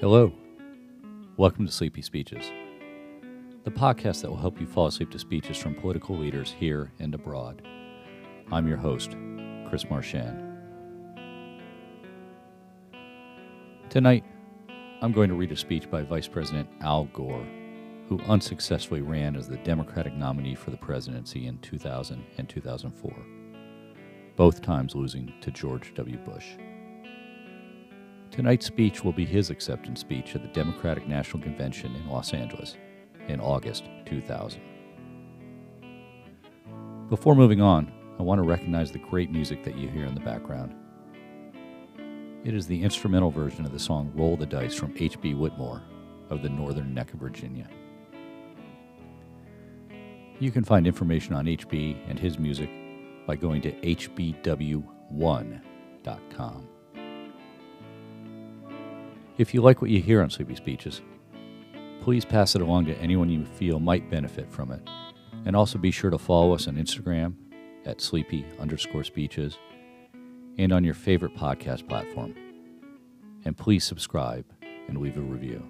Hello. Welcome to Sleepy Speeches, the podcast that will help you fall asleep to speeches from political leaders here and abroad. I'm your host, Chris Marchand. Tonight, I'm going to read a speech by Vice President Al Gore, who unsuccessfully ran as the Democratic nominee for the presidency in 2000 and 2004, both times losing to George W. Bush. Tonight's speech will be his acceptance speech at the Democratic National Convention in Los Angeles in August 2000. Before moving on, I want to recognize the great music that you hear in the background. It is the instrumental version of the song Roll the Dice from H.B. Whitmore of the Northern Neck of Virginia. You can find information on HB and his music by going to hbw1.com. If you like what you hear on Sleepy Speeches, please pass it along to anyone you feel might benefit from it. And also be sure to follow us on Instagram at sleepy underscore speeches and on your favorite podcast platform. And please subscribe and leave a review.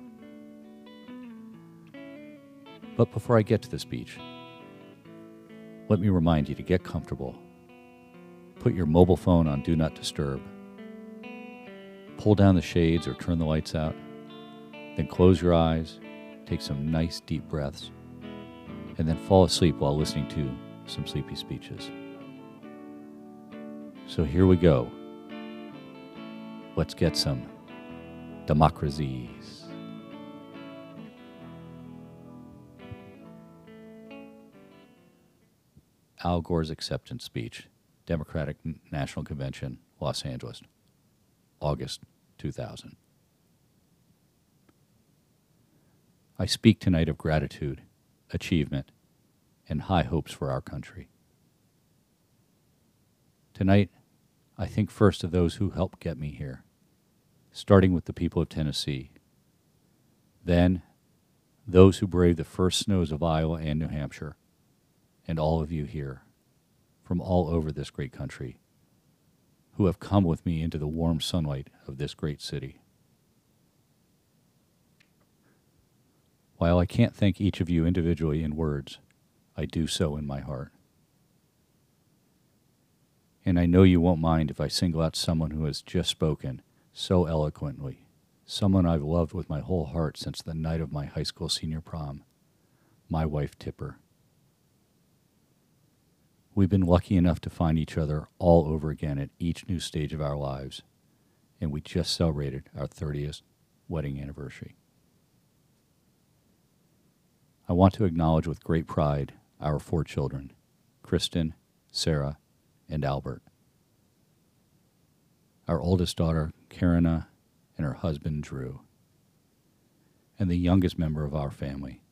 But before I get to the speech, let me remind you to get comfortable. Put your mobile phone on Do Not Disturb Pull down the shades or turn the lights out. Then close your eyes, take some nice deep breaths, and then fall asleep while listening to some sleepy speeches. So here we go. Let's get some democracies. Al Gore's acceptance speech, Democratic National Convention, Los Angeles. August 2000. I speak tonight of gratitude, achievement, and high hopes for our country. Tonight, I think first of those who helped get me here, starting with the people of Tennessee. Then, those who braved the first snows of Iowa and New Hampshire, and all of you here from all over this great country who have come with me into the warm sunlight of this great city. While I can't thank each of you individually in words, I do so in my heart. And I know you won't mind if I single out someone who has just spoken so eloquently, someone I've loved with my whole heart since the night of my high school senior prom, my wife Tipper. We've been lucky enough to find each other all over again at each new stage of our lives, and we just celebrated our 30th wedding anniversary. I want to acknowledge with great pride our four children Kristin, Sarah, and Albert. Our oldest daughter, Karenna, and her husband, Drew. And the youngest member of our family,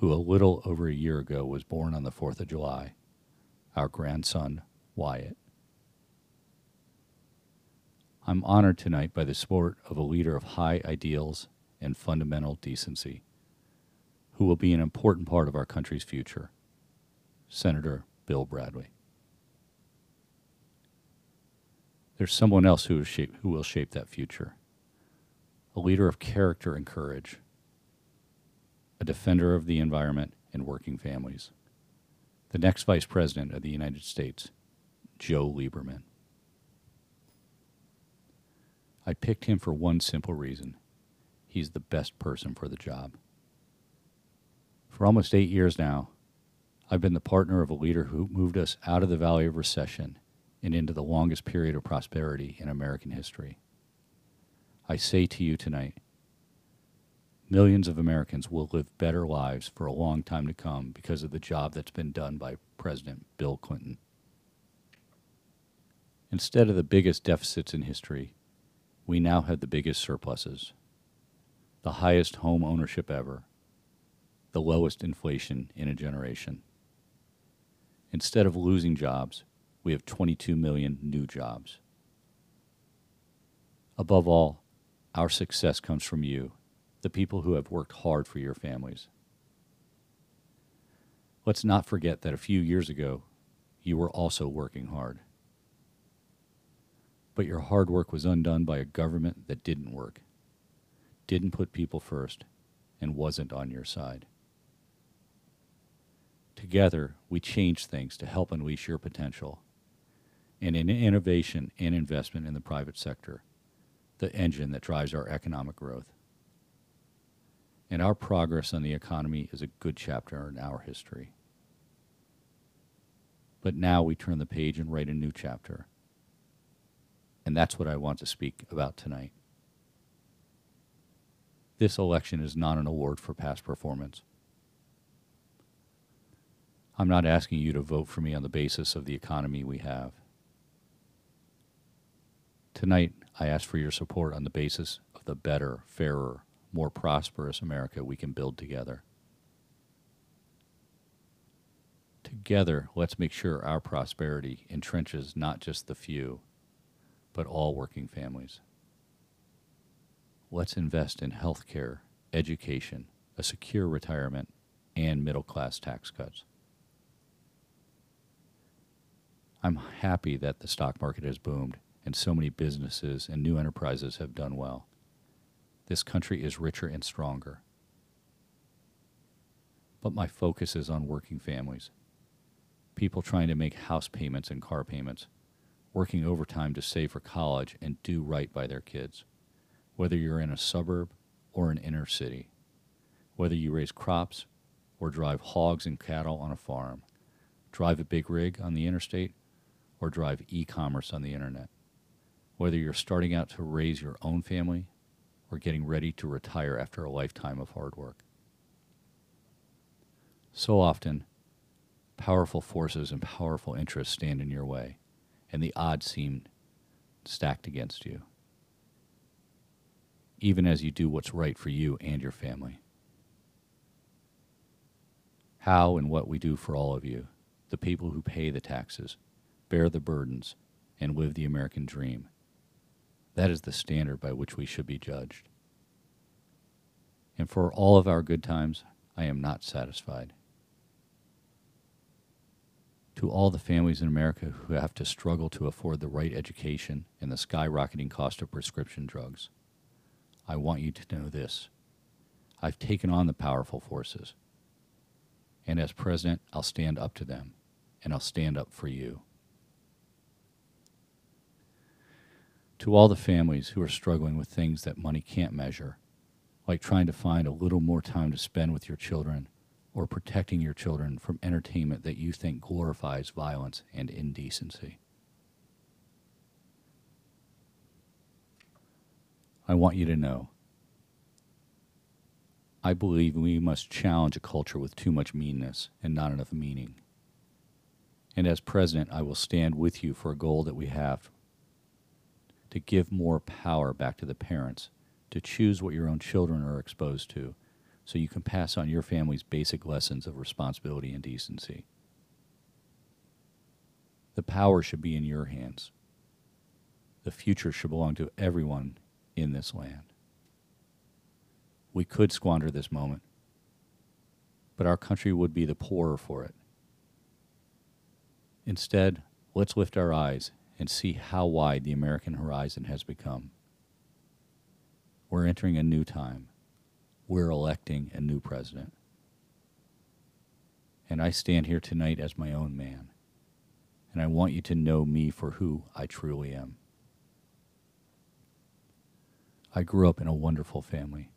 who a little over a year ago was born on the 4th of July our grandson, Wyatt. I'm honored tonight by the support of a leader of high ideals and fundamental decency, who will be an important part of our country's future, Senator Bill Bradley. There's someone else who, shape, who will shape that future a leader of character and courage, a defender of the environment and working families the next Vice President of the United States, Joe Lieberman. I picked him for one simple reason he's the best person for the job. For almost eight years now, I've been the partner of a leader who moved us out of the valley of recession and into the longest period of prosperity in American history. I say to you tonight, millions of Americans will live better lives for a long time to come because of the job that's been done by President Bill Clinton. Instead of the biggest deficits in history, we now have the biggest surpluses, the highest home ownership ever, the lowest inflation in a generation. Instead of losing jobs, we have 22 million new jobs. Above all, our success comes from you the people who have worked hard for your families. Let's not forget that a few years ago, you were also working hard. But your hard work was undone by a government that didn't work, didn't put people first and wasn't on your side. Together, we change things to help unleash your potential. And in innovation and investment in the private sector, the engine that drives our economic growth. And our progress on the economy is a good chapter in our history. But now we turn the page and write a new chapter. And that's what I want to speak about tonight. This election is not an award for past performance. I'm not asking you to vote for me on the basis of the economy we have. Tonight, I ask for your support on the basis of the better, fairer, more prosperous America we can build together. Together, let's make sure our prosperity entrenches not just the few, but all working families. Let's invest in health care, education, a secure retirement, and middle class tax cuts. I'm happy that the stock market has boomed and so many businesses and new enterprises have done well. This country is richer and stronger. But my focus is on working families. People trying to make house payments and car payments, working overtime to save for college and do right by their kids, whether you're in a suburb or an inner city, whether you raise crops or drive hogs and cattle on a farm, drive a big rig on the interstate, or drive e commerce on the internet whether you're starting out to raise your own family or getting ready to retire after a lifetime of hard work. So often, powerful forces and powerful interests stand in your way, and the odds seem stacked against you, even as you do what's right for you and your family. How and what we do for all of you, the people who pay the taxes, bear the burdens, and live the American dream that is the standard by which we should be judged. And for all of our good times, I am not satisfied. To all the families in America who have to struggle to afford the right education and the skyrocketing cost of prescription drugs, I want you to know this. I've taken on the powerful forces. And as president, I'll stand up to them, and I'll stand up for you. To all the families who are struggling with things that money can't measure, like trying to find a little more time to spend with your children or protecting your children from entertainment that you think glorifies violence and indecency. I want you to know I believe we must challenge a culture with too much meanness and not enough meaning. And as president, I will stand with you for a goal that we have to give more power back to the parents to choose what your own children are exposed to so you can pass on your family's basic lessons of responsibility and decency. The power should be in your hands. The future should belong to everyone in this land. We could squander this moment, but our country would be the poorer for it. Instead, let's lift our eyes and see how wide the American horizon has become. We're entering a new time. We're electing a new president. And I stand here tonight as my own man. And I want you to know me for who I truly am. I grew up in a wonderful family.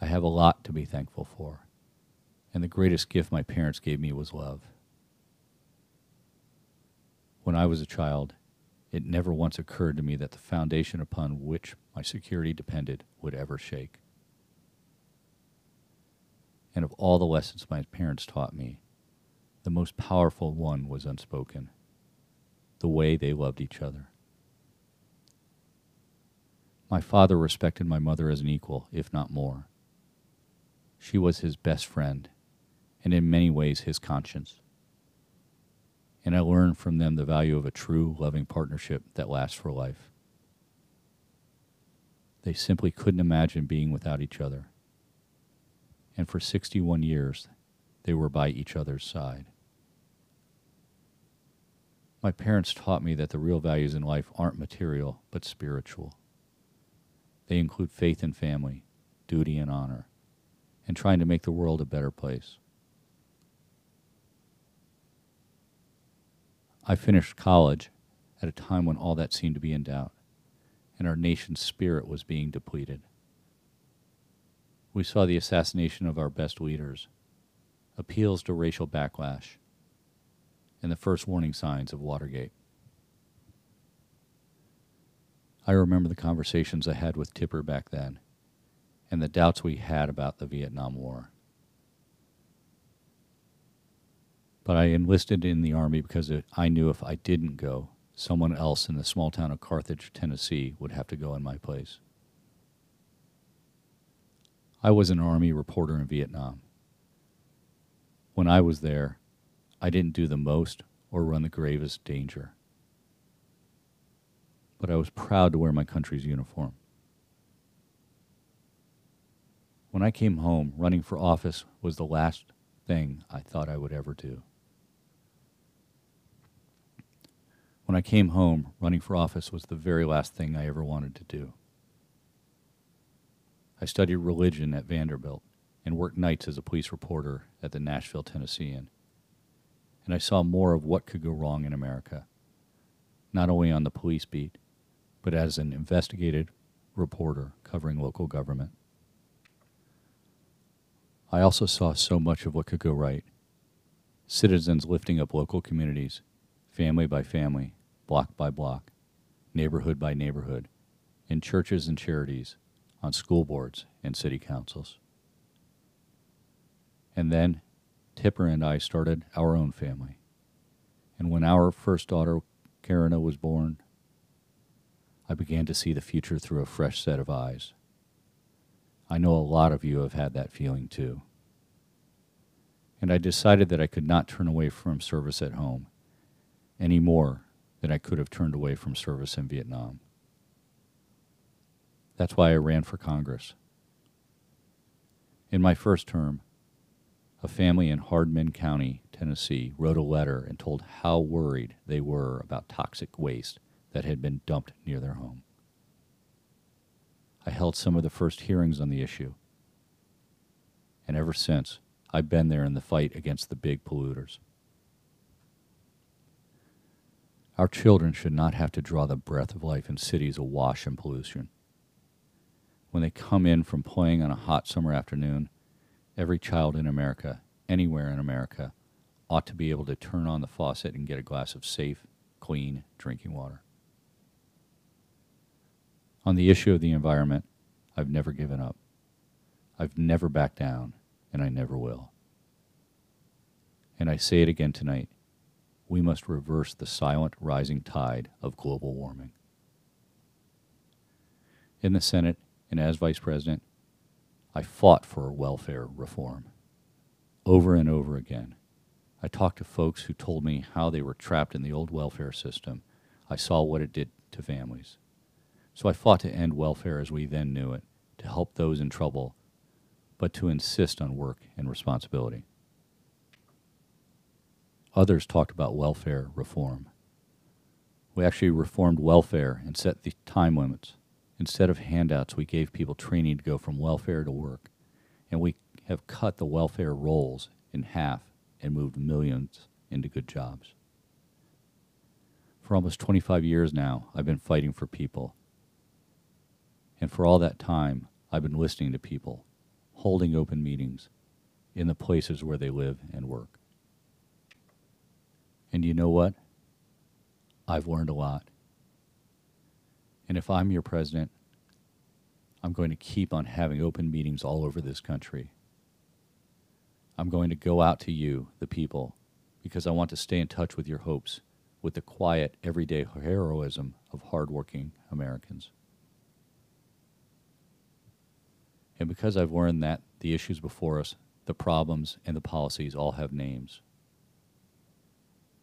I have a lot to be thankful for. And the greatest gift my parents gave me was love. When I was a child, it never once occurred to me that the foundation upon which my security depended would ever shake. And of all the lessons my parents taught me, the most powerful one was unspoken the way they loved each other. My father respected my mother as an equal, if not more. She was his best friend, and in many ways his conscience and I learned from them the value of a true, loving partnership that lasts for life. They simply couldn't imagine being without each other. And for 61 years, they were by each other's side. My parents taught me that the real values in life aren't material, but spiritual. They include faith and family, duty and honor and trying to make the world a better place. I finished college at a time when all that seemed to be in doubt and our nation's spirit was being depleted. We saw the assassination of our best leaders, appeals to racial backlash, and the first warning signs of Watergate. I remember the conversations I had with Tipper back then and the doubts we had about the Vietnam War. But I enlisted in the Army because it, I knew if I didn't go, someone else in the small town of Carthage, Tennessee would have to go in my place. I was an Army reporter in Vietnam. When I was there, I didn't do the most or run the gravest danger. But I was proud to wear my country's uniform. When I came home, running for office was the last thing I thought I would ever do. When I came home, running for office was the very last thing I ever wanted to do. I studied religion at Vanderbilt and worked nights as a police reporter at the Nashville Tennessean. And I saw more of what could go wrong in America, not only on the police beat, but as an investigative reporter covering local government. I also saw so much of what could go right. Citizens lifting up local communities, family by family, block by block, neighborhood by neighborhood, in churches and charities, on school boards and city councils. And then Tipper and I started our own family. And when our first daughter, Karenna, was born, I began to see the future through a fresh set of eyes. I know a lot of you have had that feeling too. And I decided that I could not turn away from service at home any than I could have turned away from service in Vietnam. That's why I ran for Congress. In my first term, a family in Hardin County, Tennessee, wrote a letter and told how worried they were about toxic waste that had been dumped near their home. I held some of the first hearings on the issue. And ever since, I've been there in the fight against the big polluters. Our children should not have to draw the breath of life in cities awash in pollution. When they come in from playing on a hot summer afternoon, every child in America, anywhere in America, ought to be able to turn on the faucet and get a glass of safe, clean drinking water. On the issue of the environment, I've never given up. I've never backed down, and I never will. And I say it again tonight we must reverse the silent rising tide of global warming. In the Senate and as Vice President, I fought for welfare reform over and over again. I talked to folks who told me how they were trapped in the old welfare system. I saw what it did to families. So I fought to end welfare as we then knew it, to help those in trouble, but to insist on work and responsibility. Others talked about welfare reform. We actually reformed welfare and set the time limits. Instead of handouts, we gave people training to go from welfare to work. And we have cut the welfare rolls in half and moved millions into good jobs. For almost 25 years now, I've been fighting for people and for all that time, I've been listening to people, holding open meetings in the places where they live and work. And you know what? I've learned a lot. And if I'm your president, I'm going to keep on having open meetings all over this country. I'm going to go out to you, the people, because I want to stay in touch with your hopes, with the quiet, everyday heroism of hardworking Americans. And because I've learned that the issues before us, the problems, and the policies all have names.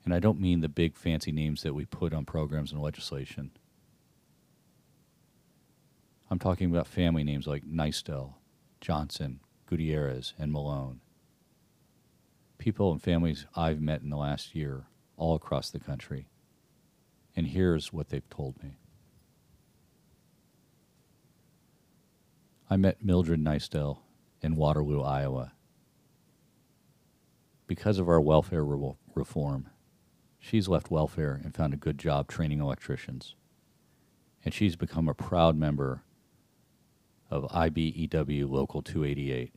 And I don't mean the big fancy names that we put on programs and legislation. I'm talking about family names like Nystel, Johnson, Gutierrez, and Malone. People and families I've met in the last year all across the country. And here's what they've told me. I met Mildred Nystell in Waterloo, Iowa. Because of our welfare re- reform, she's left welfare and found a good job training electricians. And she's become a proud member of IBEW Local 288.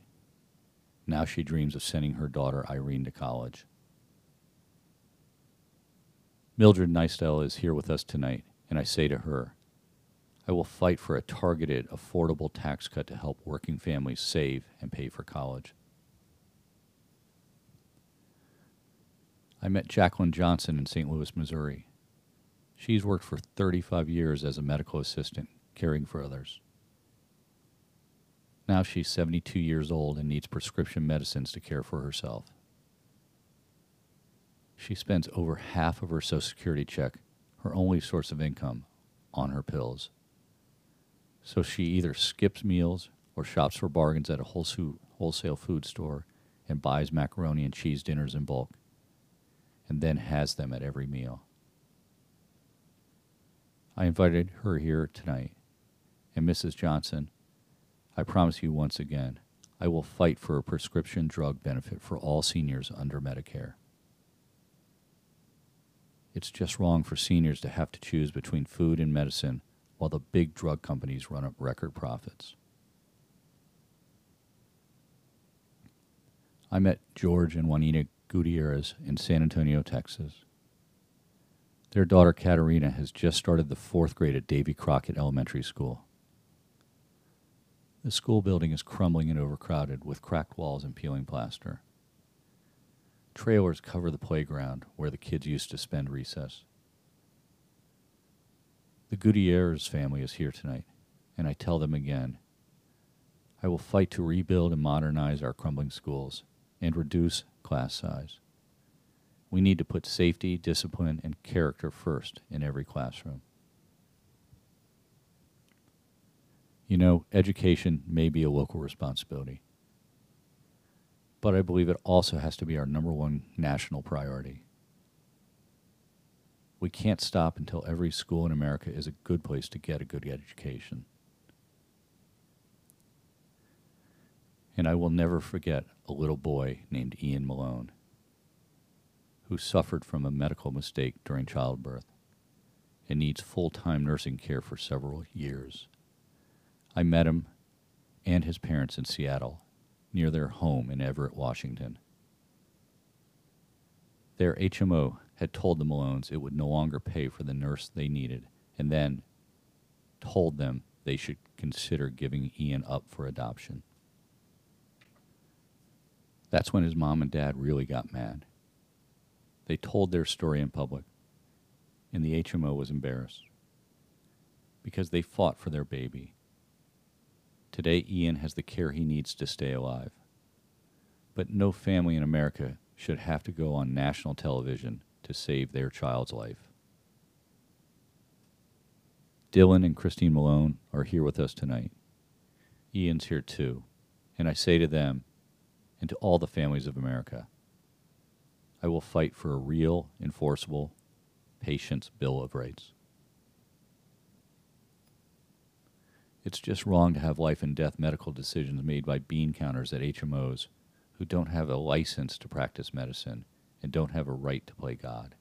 Now she dreams of sending her daughter Irene to college. Mildred Nystell is here with us tonight, and I say to her, I will fight for a targeted, affordable tax cut to help working families save and pay for college. I met Jacqueline Johnson in St. Louis, Missouri. She's worked for 35 years as a medical assistant, caring for others. Now she's 72 years old and needs prescription medicines to care for herself. She spends over half of her Social Security check, her only source of income, on her pills. So she either skips meals or shops for bargains at a wholesale food store and buys macaroni and cheese dinners in bulk, and then has them at every meal. I invited her here tonight, and Mrs. Johnson, I promise you once again, I will fight for a prescription drug benefit for all seniors under Medicare. It's just wrong for seniors to have to choose between food and medicine while the big drug companies run up record profits. I met George and Juanita Gutierrez in San Antonio, Texas. Their daughter Katerina has just started the fourth grade at Davy Crockett Elementary School. The school building is crumbling and overcrowded with cracked walls and peeling plaster. Trailers cover the playground where the kids used to spend recess. The Gutierrez family is here tonight, and I tell them again I will fight to rebuild and modernize our crumbling schools and reduce class size. We need to put safety, discipline, and character first in every classroom. You know, education may be a local responsibility, but I believe it also has to be our number one national priority. We can't stop until every school in America is a good place to get a good education. And I will never forget a little boy named Ian Malone who suffered from a medical mistake during childbirth and needs full time nursing care for several years. I met him and his parents in Seattle, near their home in Everett, Washington. Their HMO had told the Malones it would no longer pay for the nurse they needed, and then told them they should consider giving Ian up for adoption. That's when his mom and dad really got mad. They told their story in public, and the HMO was embarrassed because they fought for their baby. Today, Ian has the care he needs to stay alive. But no family in America should have to go on national television to save their child's life. Dylan and Christine Malone are here with us tonight. Ian's here too. And I say to them and to all the families of America, I will fight for a real, enforceable, patient's Bill of Rights. It's just wrong to have life and death medical decisions made by bean counters at HMOs who don't have a license to practice medicine and don't have a right to play God.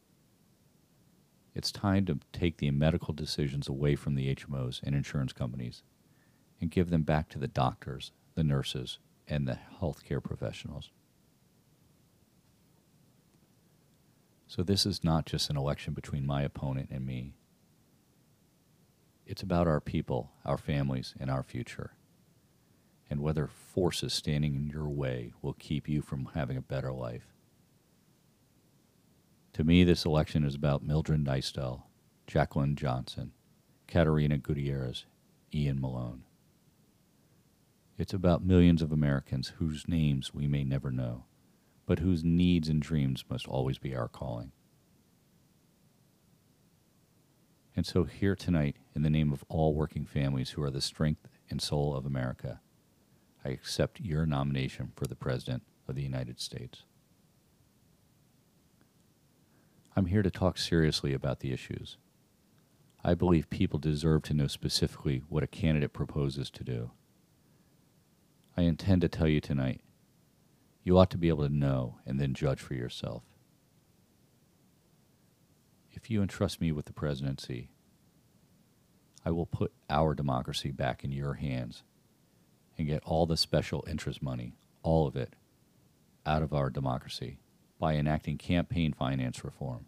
It's time to take the medical decisions away from the HMOs and insurance companies and give them back to the doctors, the nurses, and the healthcare professionals. So, this is not just an election between my opponent and me. It's about our people, our families, and our future. And whether forces standing in your way will keep you from having a better life. To me, this election is about Mildred Nystell, Jacqueline Johnson, Katerina Gutierrez, Ian Malone. It's about millions of Americans whose names we may never know, but whose needs and dreams must always be our calling. And so, here tonight, in the name of all working families who are the strength and soul of America, I accept your nomination for the President of the United States. I'm here to talk seriously about the issues. I believe people deserve to know specifically what a candidate proposes to do. I intend to tell you tonight. You ought to be able to know and then judge for yourself. If you entrust me with the presidency, I will put our democracy back in your hands and get all the special interest money, all of it, out of our democracy by enacting campaign finance reform.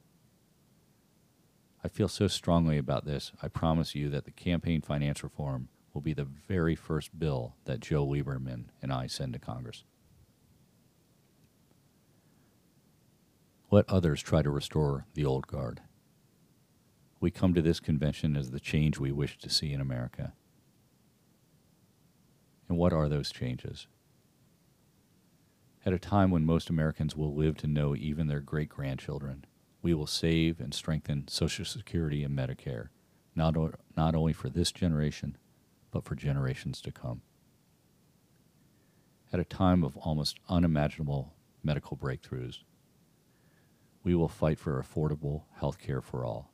I feel so strongly about this, I promise you that the campaign finance reform will be the very first bill that Joe Lieberman and I send to Congress. Let others try to restore the old guard. We come to this convention as the change we wish to see in America. And what are those changes? At a time when most Americans will live to know even their great grandchildren, we will save and strengthen Social Security and Medicare, not, not only for this generation, but for generations to come. At a time of almost unimaginable medical breakthroughs, we will fight for affordable health care for all,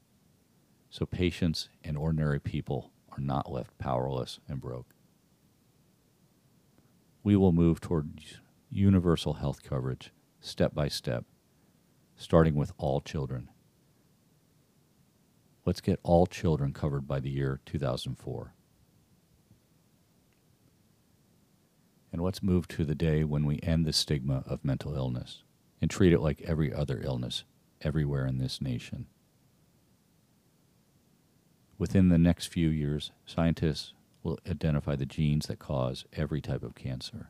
so patients and ordinary people are not left powerless and broke. We will move toward universal health coverage step by step, starting with all children. Let's get all children covered by the year 2004. And let's move to the day when we end the stigma of mental illness and treat it like every other illness everywhere in this nation. Within the next few years, scientists will identify the genes that cause every type of cancer.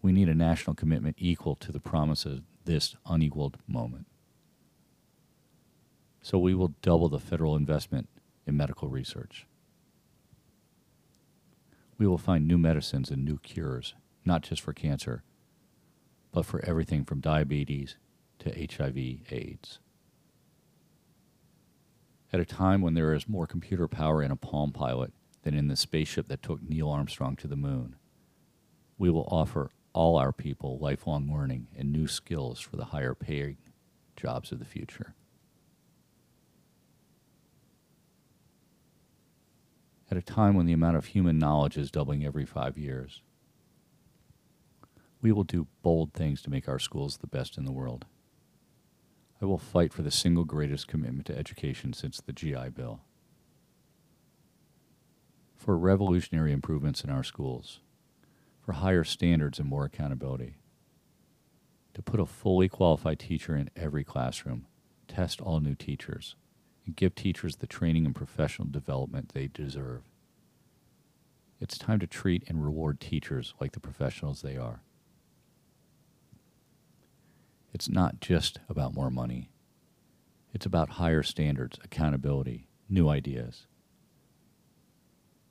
We need a national commitment equal to the promise of this unequaled moment. So we will double the federal investment in medical research. We will find new medicines and new cures, not just for cancer, but for everything from diabetes to HIV AIDS. At a time when there is more computer power in a Palm Pilot than in the spaceship that took Neil Armstrong to the moon, we will offer all our people lifelong learning and new skills for the higher paying jobs of the future. At a time when the amount of human knowledge is doubling every five years, we will do bold things to make our schools the best in the world. I will fight for the single greatest commitment to education since the GI Bill. For revolutionary improvements in our schools, for higher standards and more accountability, to put a fully qualified teacher in every classroom, test all new teachers, and give teachers the training and professional development they deserve. It's time to treat and reward teachers like the professionals they are. It's not just about more money. It's about higher standards, accountability, new ideas.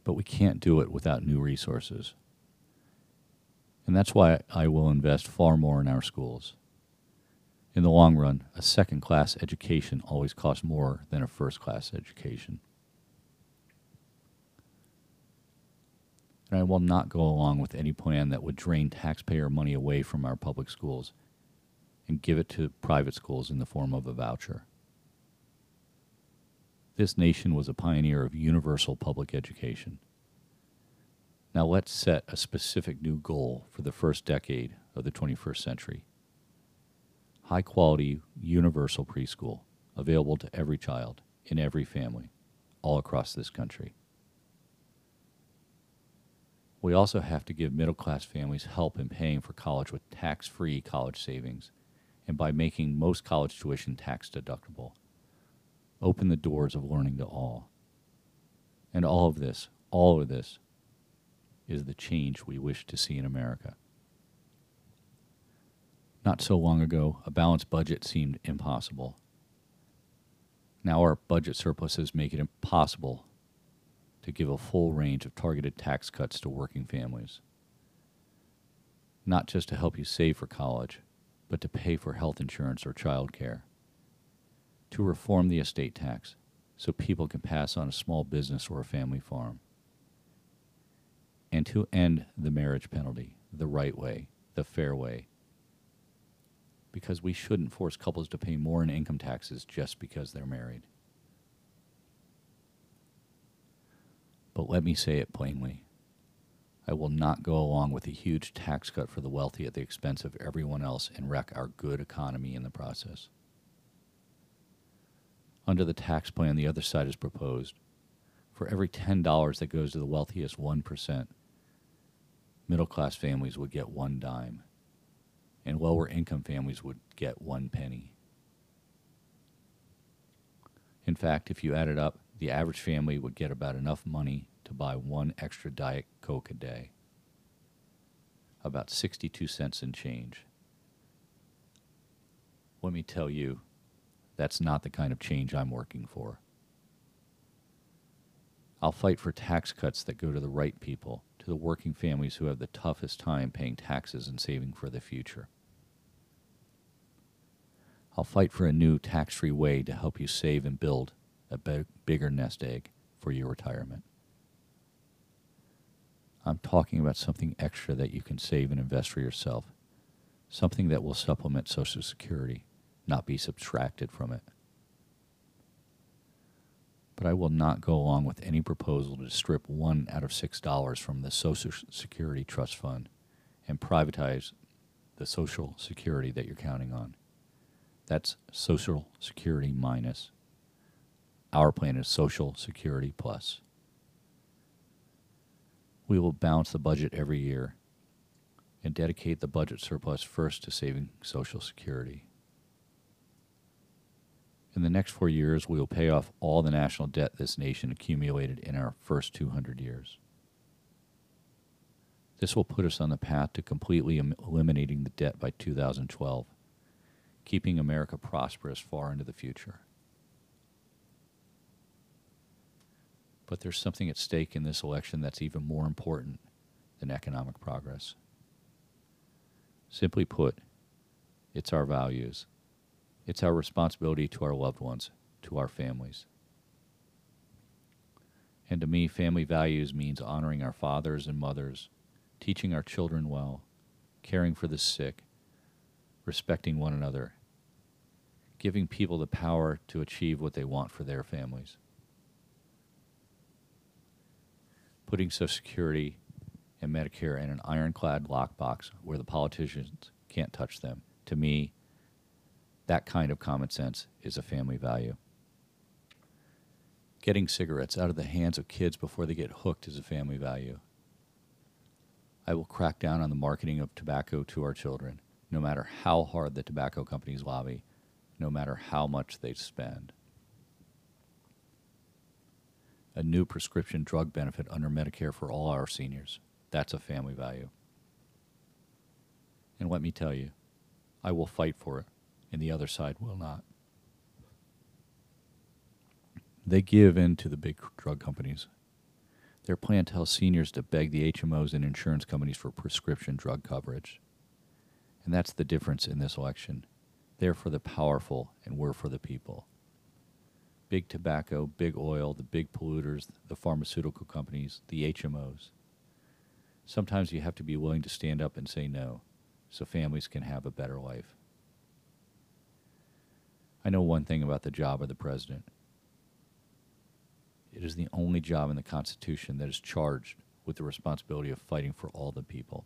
But we can't do it without new resources. And that's why I will invest far more in our schools. In the long run, a second class education always costs more than a first class education. And I will not go along with any plan that would drain taxpayer money away from our public schools and give it to private schools in the form of a voucher. This nation was a pioneer of universal public education. Now let's set a specific new goal for the first decade of the 21st century. High quality universal preschool available to every child in every family all across this country. We also have to give middle class families help in paying for college with tax free college savings and by making most college tuition tax deductible. Open the doors of learning to all. And all of this, all of this, is the change we wish to see in America. Not so long ago, a balanced budget seemed impossible. Now our budget surpluses make it impossible to give a full range of targeted tax cuts to working families. Not just to help you save for college, but to pay for health insurance or child care. To reform the estate tax so people can pass on a small business or a family farm. And to end the marriage penalty the right way, the fair way. Because we shouldn't force couples to pay more in income taxes just because they're married. But let me say it plainly I will not go along with a huge tax cut for the wealthy at the expense of everyone else and wreck our good economy in the process. Under the tax plan the other side has proposed, for every $10 that goes to the wealthiest 1%, middle class families would get one dime, and lower income families would get one penny. In fact, if you added up, the average family would get about enough money to buy one extra Diet Coke a day. About 62 cents in change. Let me tell you, that's not the kind of change I'm working for. I'll fight for tax cuts that go to the right people, to the working families who have the toughest time paying taxes and saving for the future. I'll fight for a new tax free way to help you save and build a bigger nest egg for your retirement. I'm talking about something extra that you can save and invest for yourself, something that will supplement Social Security, not be subtracted from it. But I will not go along with any proposal to strip one out of six dollars from the Social Security Trust Fund and privatize the Social Security that you're counting on. That's Social Security minus. Our plan is Social Security plus. We will balance the budget every year and dedicate the budget surplus first to saving Social Security. In the next four years, we will pay off all the national debt this nation accumulated in our first 200 years. This will put us on the path to completely eliminating the debt by 2012, keeping America prosperous far into the future. But there's something at stake in this election that's even more important than economic progress. Simply put, it's our values. It's our responsibility to our loved ones, to our families. And to me, family values means honoring our fathers and mothers, teaching our children well, caring for the sick, respecting one another, giving people the power to achieve what they want for their families. putting Social Security and Medicare in an ironclad lockbox where the politicians can't touch them. To me, that kind of common sense is a family value. Getting cigarettes out of the hands of kids before they get hooked is a family value. I will crack down on the marketing of tobacco to our children, no matter how hard the tobacco companies lobby, no matter how much they spend a new prescription drug benefit under Medicare for all our seniors. That's a family value. And let me tell you, I will fight for it, and the other side will not. They give in to the big drug companies. Their plan tells seniors to beg the HMOs and insurance companies for prescription drug coverage. And that's the difference in this election. They're for the powerful, and we're for the people big tobacco, big oil, the big polluters, the pharmaceutical companies, the HMOs. Sometimes you have to be willing to stand up and say no so families can have a better life. I know one thing about the job of the president. It is the only job in the Constitution that is charged with the responsibility of fighting for all the people,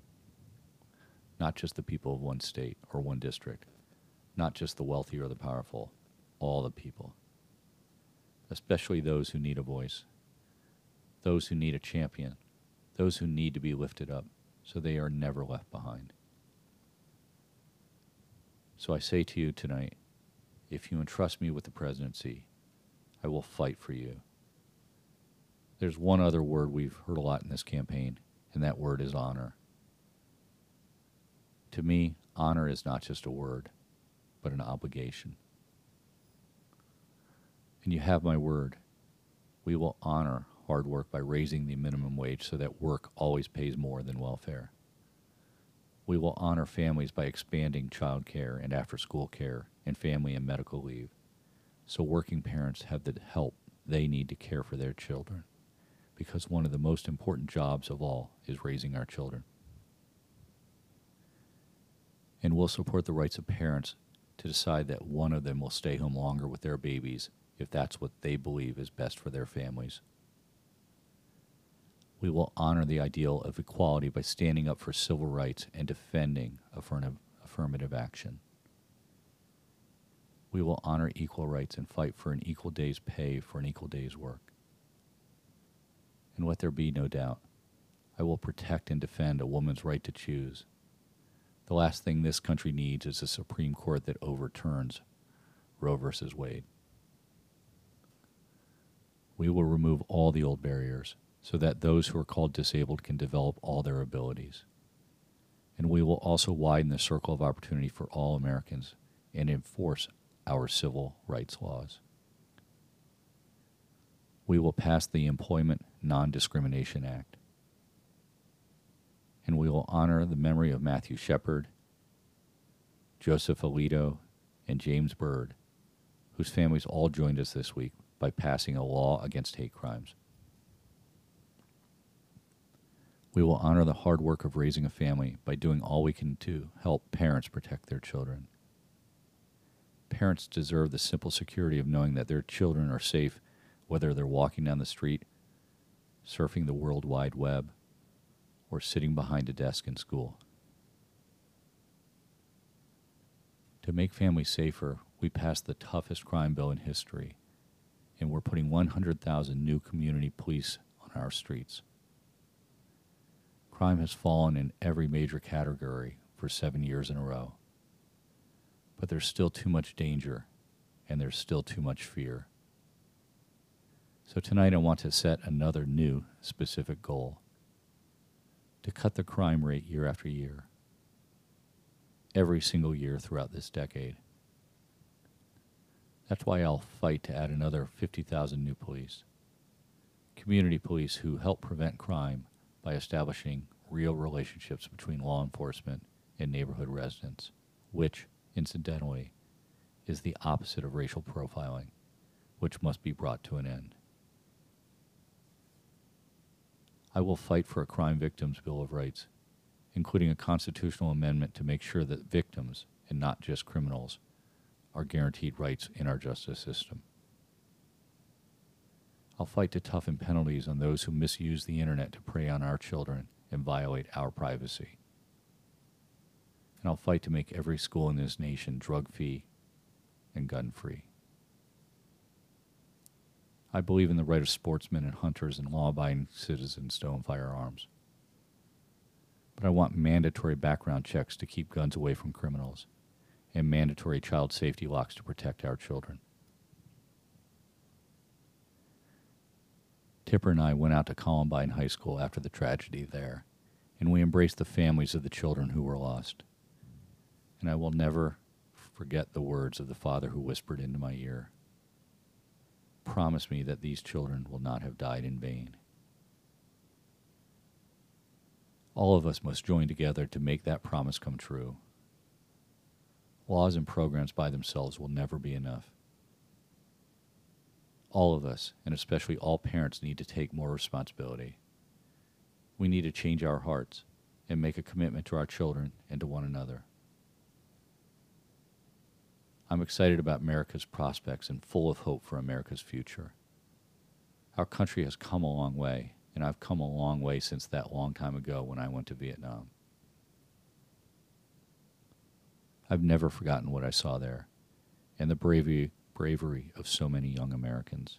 not just the people of one state or one district, not just the wealthy or the powerful, all the people. Especially those who need a voice, those who need a champion, those who need to be lifted up so they are never left behind. So I say to you tonight if you entrust me with the presidency, I will fight for you. There's one other word we've heard a lot in this campaign, and that word is honor. To me, honor is not just a word, but an obligation and you have my word. We will honor hard work by raising the minimum wage so that work always pays more than welfare. We will honor families by expanding child care and after school care and family and medical leave so working parents have the help they need to care for their children because one of the most important jobs of all is raising our children. And we'll support the rights of parents to decide that one of them will stay home longer with their babies if that's what they believe is best for their families. We will honor the ideal of equality by standing up for civil rights and defending affirmative, action. We will honor equal rights and fight for an equal day's pay for an equal day's work. And let there be no doubt, I will protect and defend a woman's right to choose. The last thing this country needs is a Supreme Court that overturns Roe v. Wade. We will remove all the old barriers so that those who are called disabled can develop all their abilities. And we will also widen the circle of opportunity for all Americans and enforce our civil rights laws. We will pass the Employment Non Discrimination Act. And we will honor the memory of Matthew Shepard, Joseph Ileto, and James Byrd, whose families all joined us this week by passing a law against hate crimes. We will honor the hard work of raising a family by doing all we can to help parents protect their children. Parents deserve the simple security of knowing that their children are safe whether they're walking down the street, surfing the World Wide Web, or sitting behind a desk in school. To make families safer, we passed the toughest crime bill in history, and we're putting 100,000 new community police on our streets. Crime has fallen in every major category for seven years in a row. But there's still too much danger, and there's still too much fear. So tonight I want to set another new specific goal to cut the crime rate year after year, every single year throughout this decade. That's why I'll fight to add another 50,000 new police. Community police who help prevent crime by establishing real relationships between law enforcement and neighborhood residents, which, incidentally, is the opposite of racial profiling, which must be brought to an end. I will fight for a Crime Victims Bill of Rights, including a constitutional amendment to make sure that victims, and not just criminals, are guaranteed rights in our justice system. I'll fight to toughen penalties on those who misuse the internet to prey on our children and violate our privacy. And I'll fight to make every school in this nation drug free and gun free. I believe in the right of sportsmen and hunters and law abiding citizens to own firearms. But I want mandatory background checks to keep guns away from criminals and mandatory child safety locks to protect our children. Tipper and I went out to Columbine High School after the tragedy there, and we embraced the families of the children who were lost. And I will never forget the words of the father who whispered into my ear promise me that these children will not have died in vain. All of us must join together to make that promise come true. Laws and programs by themselves will never be enough. All of us, and especially all parents, need to take more responsibility. We need to change our hearts and make a commitment to our children and to one another. I'm excited about America's prospects and full of hope for America's future. Our country has come a long way, and I've come a long way since that long time ago when I went to Vietnam. I've never forgotten what I saw there and the bravery, bravery of so many young Americans.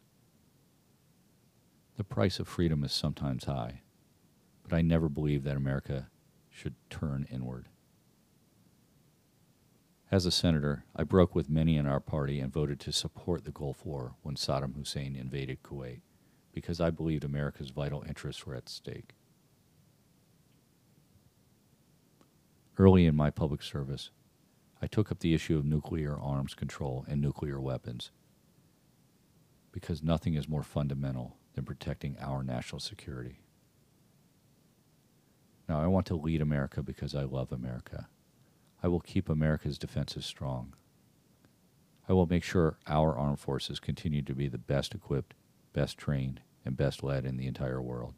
The price of freedom is sometimes high, but I never believed that America should turn inward. As a senator, I broke with many in our party and voted to support the Gulf War when Saddam Hussein invaded Kuwait because I believed America's vital interests were at stake. Early in my public service, I took up the issue of nuclear arms control and nuclear weapons because nothing is more fundamental than protecting our national security. Now, I want to lead America because I love America. I will keep America's defenses strong. I will make sure our armed forces continue to be the best equipped, best trained, and best led in the entire world.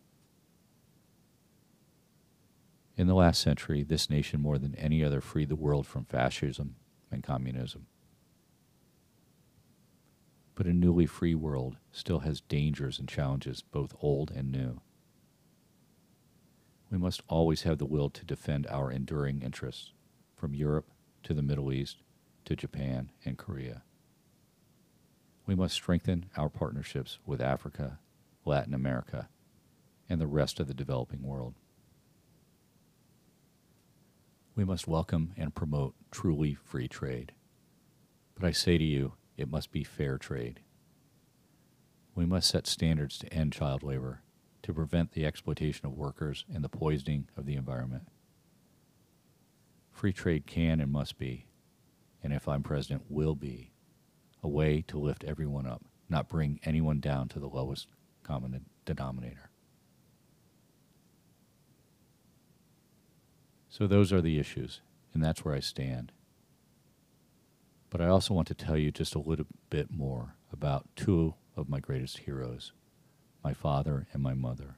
In the last century, this nation more than any other freed the world from fascism and communism. But a newly free world still has dangers and challenges, both old and new. We must always have the will to defend our enduring interests, from Europe to the Middle East to Japan and Korea. We must strengthen our partnerships with Africa, Latin America, and the rest of the developing world. We must welcome and promote truly free trade. But I say to you, it must be fair trade. We must set standards to end child labor, to prevent the exploitation of workers and the poisoning of the environment. Free trade can and must be, and if I'm president, will be, a way to lift everyone up, not bring anyone down to the lowest common denominator. So those are the issues, and that's where I stand. But I also want to tell you just a little bit more about two of my greatest heroes, my father and my mother.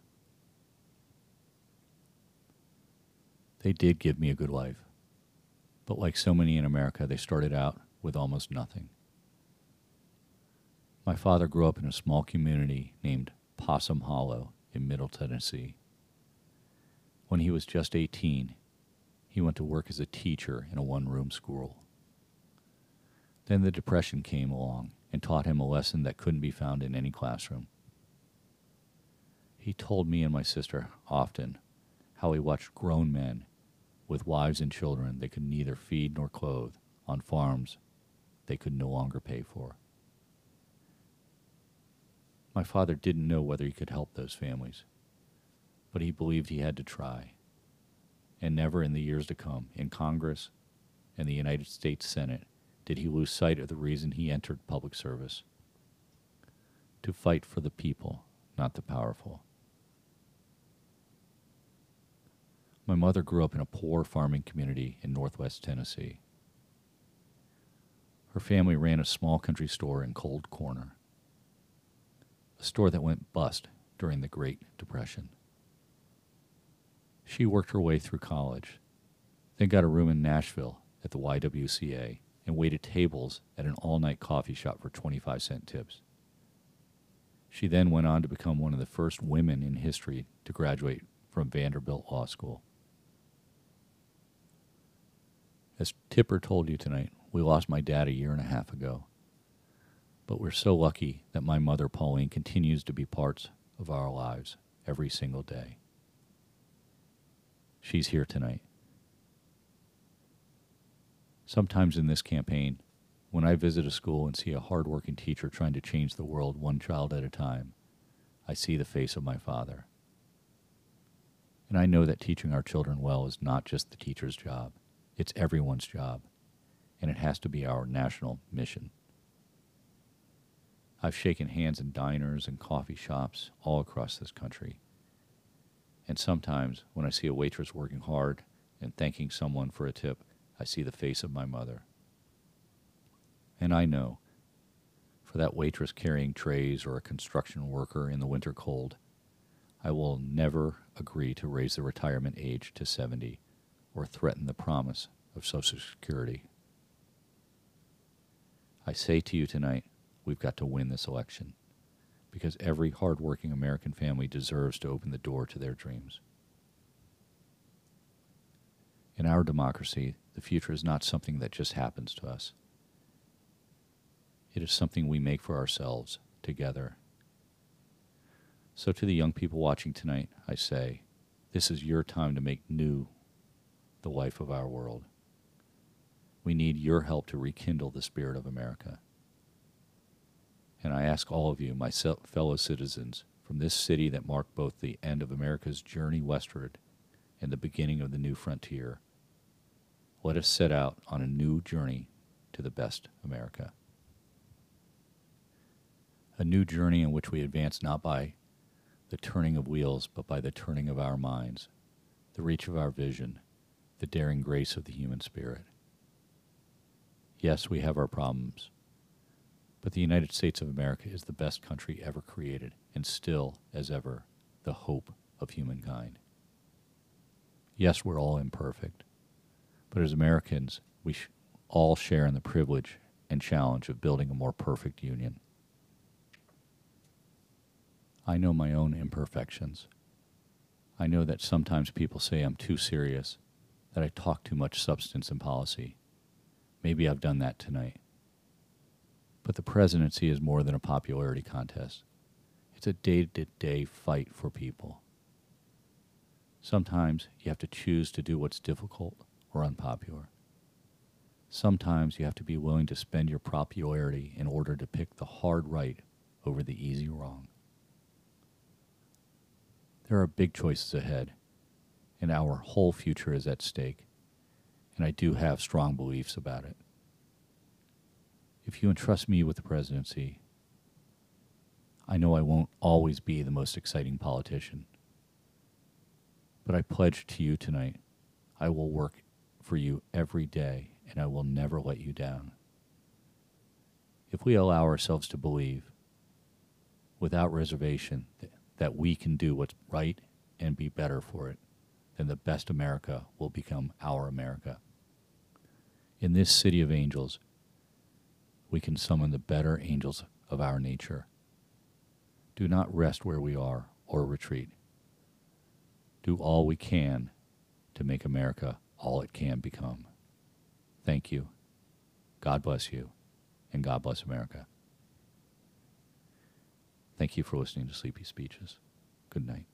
They did give me a good life, but like so many in America, they started out with almost nothing. My father grew up in a small community named Possum Hollow in Middle Tennessee. When he was just 18, he went to work as a teacher in a one room school. Then the Depression came along and taught him a lesson that couldn't be found in any classroom. He told me and my sister often how he watched grown men with wives and children they could neither feed nor clothe on farms they could no longer pay for. My father didn't know whether he could help those families, but he believed he had to try and never in the years to come in Congress and the United States Senate did he lose sight of the reason he entered public service to fight for the people, not the powerful. My mother grew up in a poor farming community in northwest Tennessee. Her family ran a small country store in Cold Corner, a store that went bust during the Great Depression. She worked her way through college, then got a room in Nashville at the YWCA and waited tables at an all night coffee shop for 25 cent tips. She then went on to become one of the first women in history to graduate from Vanderbilt Law School. As Tipper told you tonight, we lost my dad a year and a half ago. But we're so lucky that my mother, Pauline, continues to be parts of our lives every single day. She's here tonight. Sometimes in this campaign, when I visit a school and see a hardworking teacher trying to change the world one child at a time, I see the face of my father. And I know that teaching our children well is not just the teacher's job, it's everyone's job, and it has to be our national mission. I've shaken hands in diners and coffee shops all across this country and sometimes when I see a waitress working hard and thanking someone for a tip, I see the face of my mother. And I know, for that waitress carrying trays or a construction worker in the winter cold, I will never agree to raise the retirement age to 70 or threaten the promise of Social Security. I say to you tonight, we've got to win this election because every hardworking American family deserves to open the door to their dreams. In our democracy, the future is not something that just happens to us. It is something we make for ourselves together. So, to the young people watching tonight, I say, this is your time to make new the life of our world. We need your help to rekindle the spirit of America. And I ask all of you, my fellow citizens, from this city that marked both the end of America's journey westward and the beginning of the new frontier, let us set out on a new journey to the best America. A new journey in which we advance not by the turning of wheels, but by the turning of our minds, the reach of our vision, the daring grace of the human spirit. Yes, we have our problems, but the United States of America is the best country ever created, and still, as ever, the hope of humankind. Yes, we're all imperfect, but as Americans, we sh- all share in the privilege and challenge of building a more perfect union. I know my own imperfections. I know that sometimes people say I'm too serious, that I talk too much substance and policy. Maybe I've done that tonight. But the presidency is more than a popularity contest. It's a day to day fight for people. Sometimes you have to choose to do what's difficult or unpopular. Sometimes you have to be willing to spend your popularity in order to pick the hard right over the easy wrong. There are big choices ahead, and our whole future is at stake, and I do have strong beliefs about it. If you entrust me with the presidency, I know I won't always be the most exciting politician. But I pledge to you tonight I will work for you every day and I will never let you down. If we allow ourselves to believe without reservation that we can do what's right and be better for it, then the best America will become our America. In this city of angels, we can summon the better angels of our nature. Do not rest where we are or retreat. Do all we can to make America all it can become. Thank you. God bless you, and God bless America. Thank you for listening to Sleepy Speeches. Good night.